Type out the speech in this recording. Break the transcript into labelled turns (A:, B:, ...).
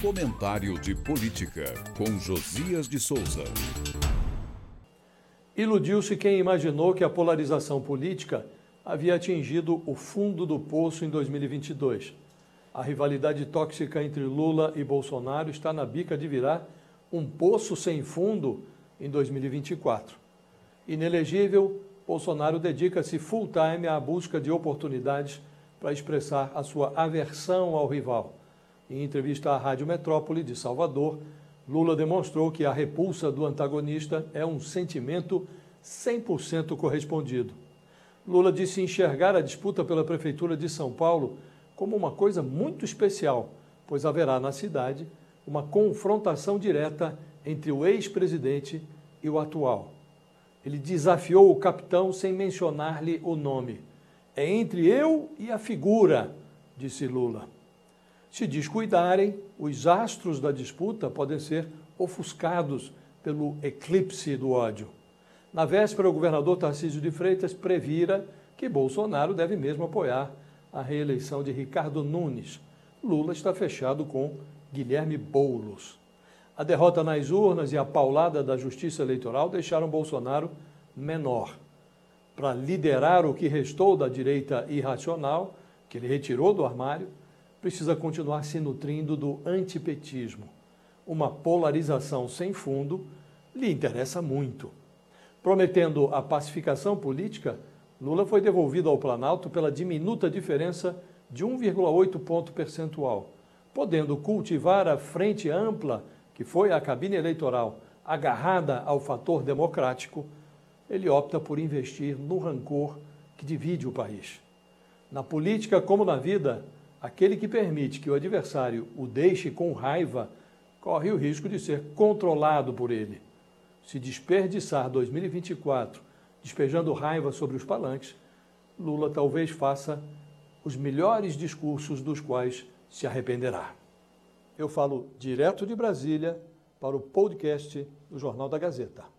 A: Comentário de Política, com Josias de Souza.
B: Iludiu-se quem imaginou que a polarização política havia atingido o fundo do poço em 2022. A rivalidade tóxica entre Lula e Bolsonaro está na bica de virar um poço sem fundo em 2024. Inelegível, Bolsonaro dedica-se full time à busca de oportunidades para expressar a sua aversão ao rival. Em entrevista à Rádio Metrópole de Salvador, Lula demonstrou que a repulsa do antagonista é um sentimento 100% correspondido. Lula disse enxergar a disputa pela Prefeitura de São Paulo como uma coisa muito especial, pois haverá na cidade uma confrontação direta entre o ex-presidente e o atual. Ele desafiou o capitão sem mencionar-lhe o nome. É entre eu e a figura, disse Lula. Se descuidarem, os astros da disputa podem ser ofuscados pelo eclipse do ódio. Na véspera, o governador Tarcísio de Freitas previra que Bolsonaro deve mesmo apoiar a reeleição de Ricardo Nunes. Lula está fechado com Guilherme Boulos. A derrota nas urnas e a paulada da Justiça Eleitoral deixaram Bolsonaro menor. Para liderar o que restou da direita irracional, que ele retirou do armário, precisa continuar se nutrindo do antipetismo. Uma polarização sem fundo lhe interessa muito. Prometendo a pacificação política, Lula foi devolvido ao Planalto pela diminuta diferença de 1,8 ponto percentual, podendo cultivar a frente ampla que foi a cabine eleitoral agarrada ao fator democrático, ele opta por investir no rancor que divide o país. Na política, como na vida, Aquele que permite que o adversário o deixe com raiva corre o risco de ser controlado por ele. Se desperdiçar 2024 despejando raiva sobre os palanques, Lula talvez faça os melhores discursos dos quais se arrependerá. Eu falo direto de Brasília para o podcast do Jornal da Gazeta.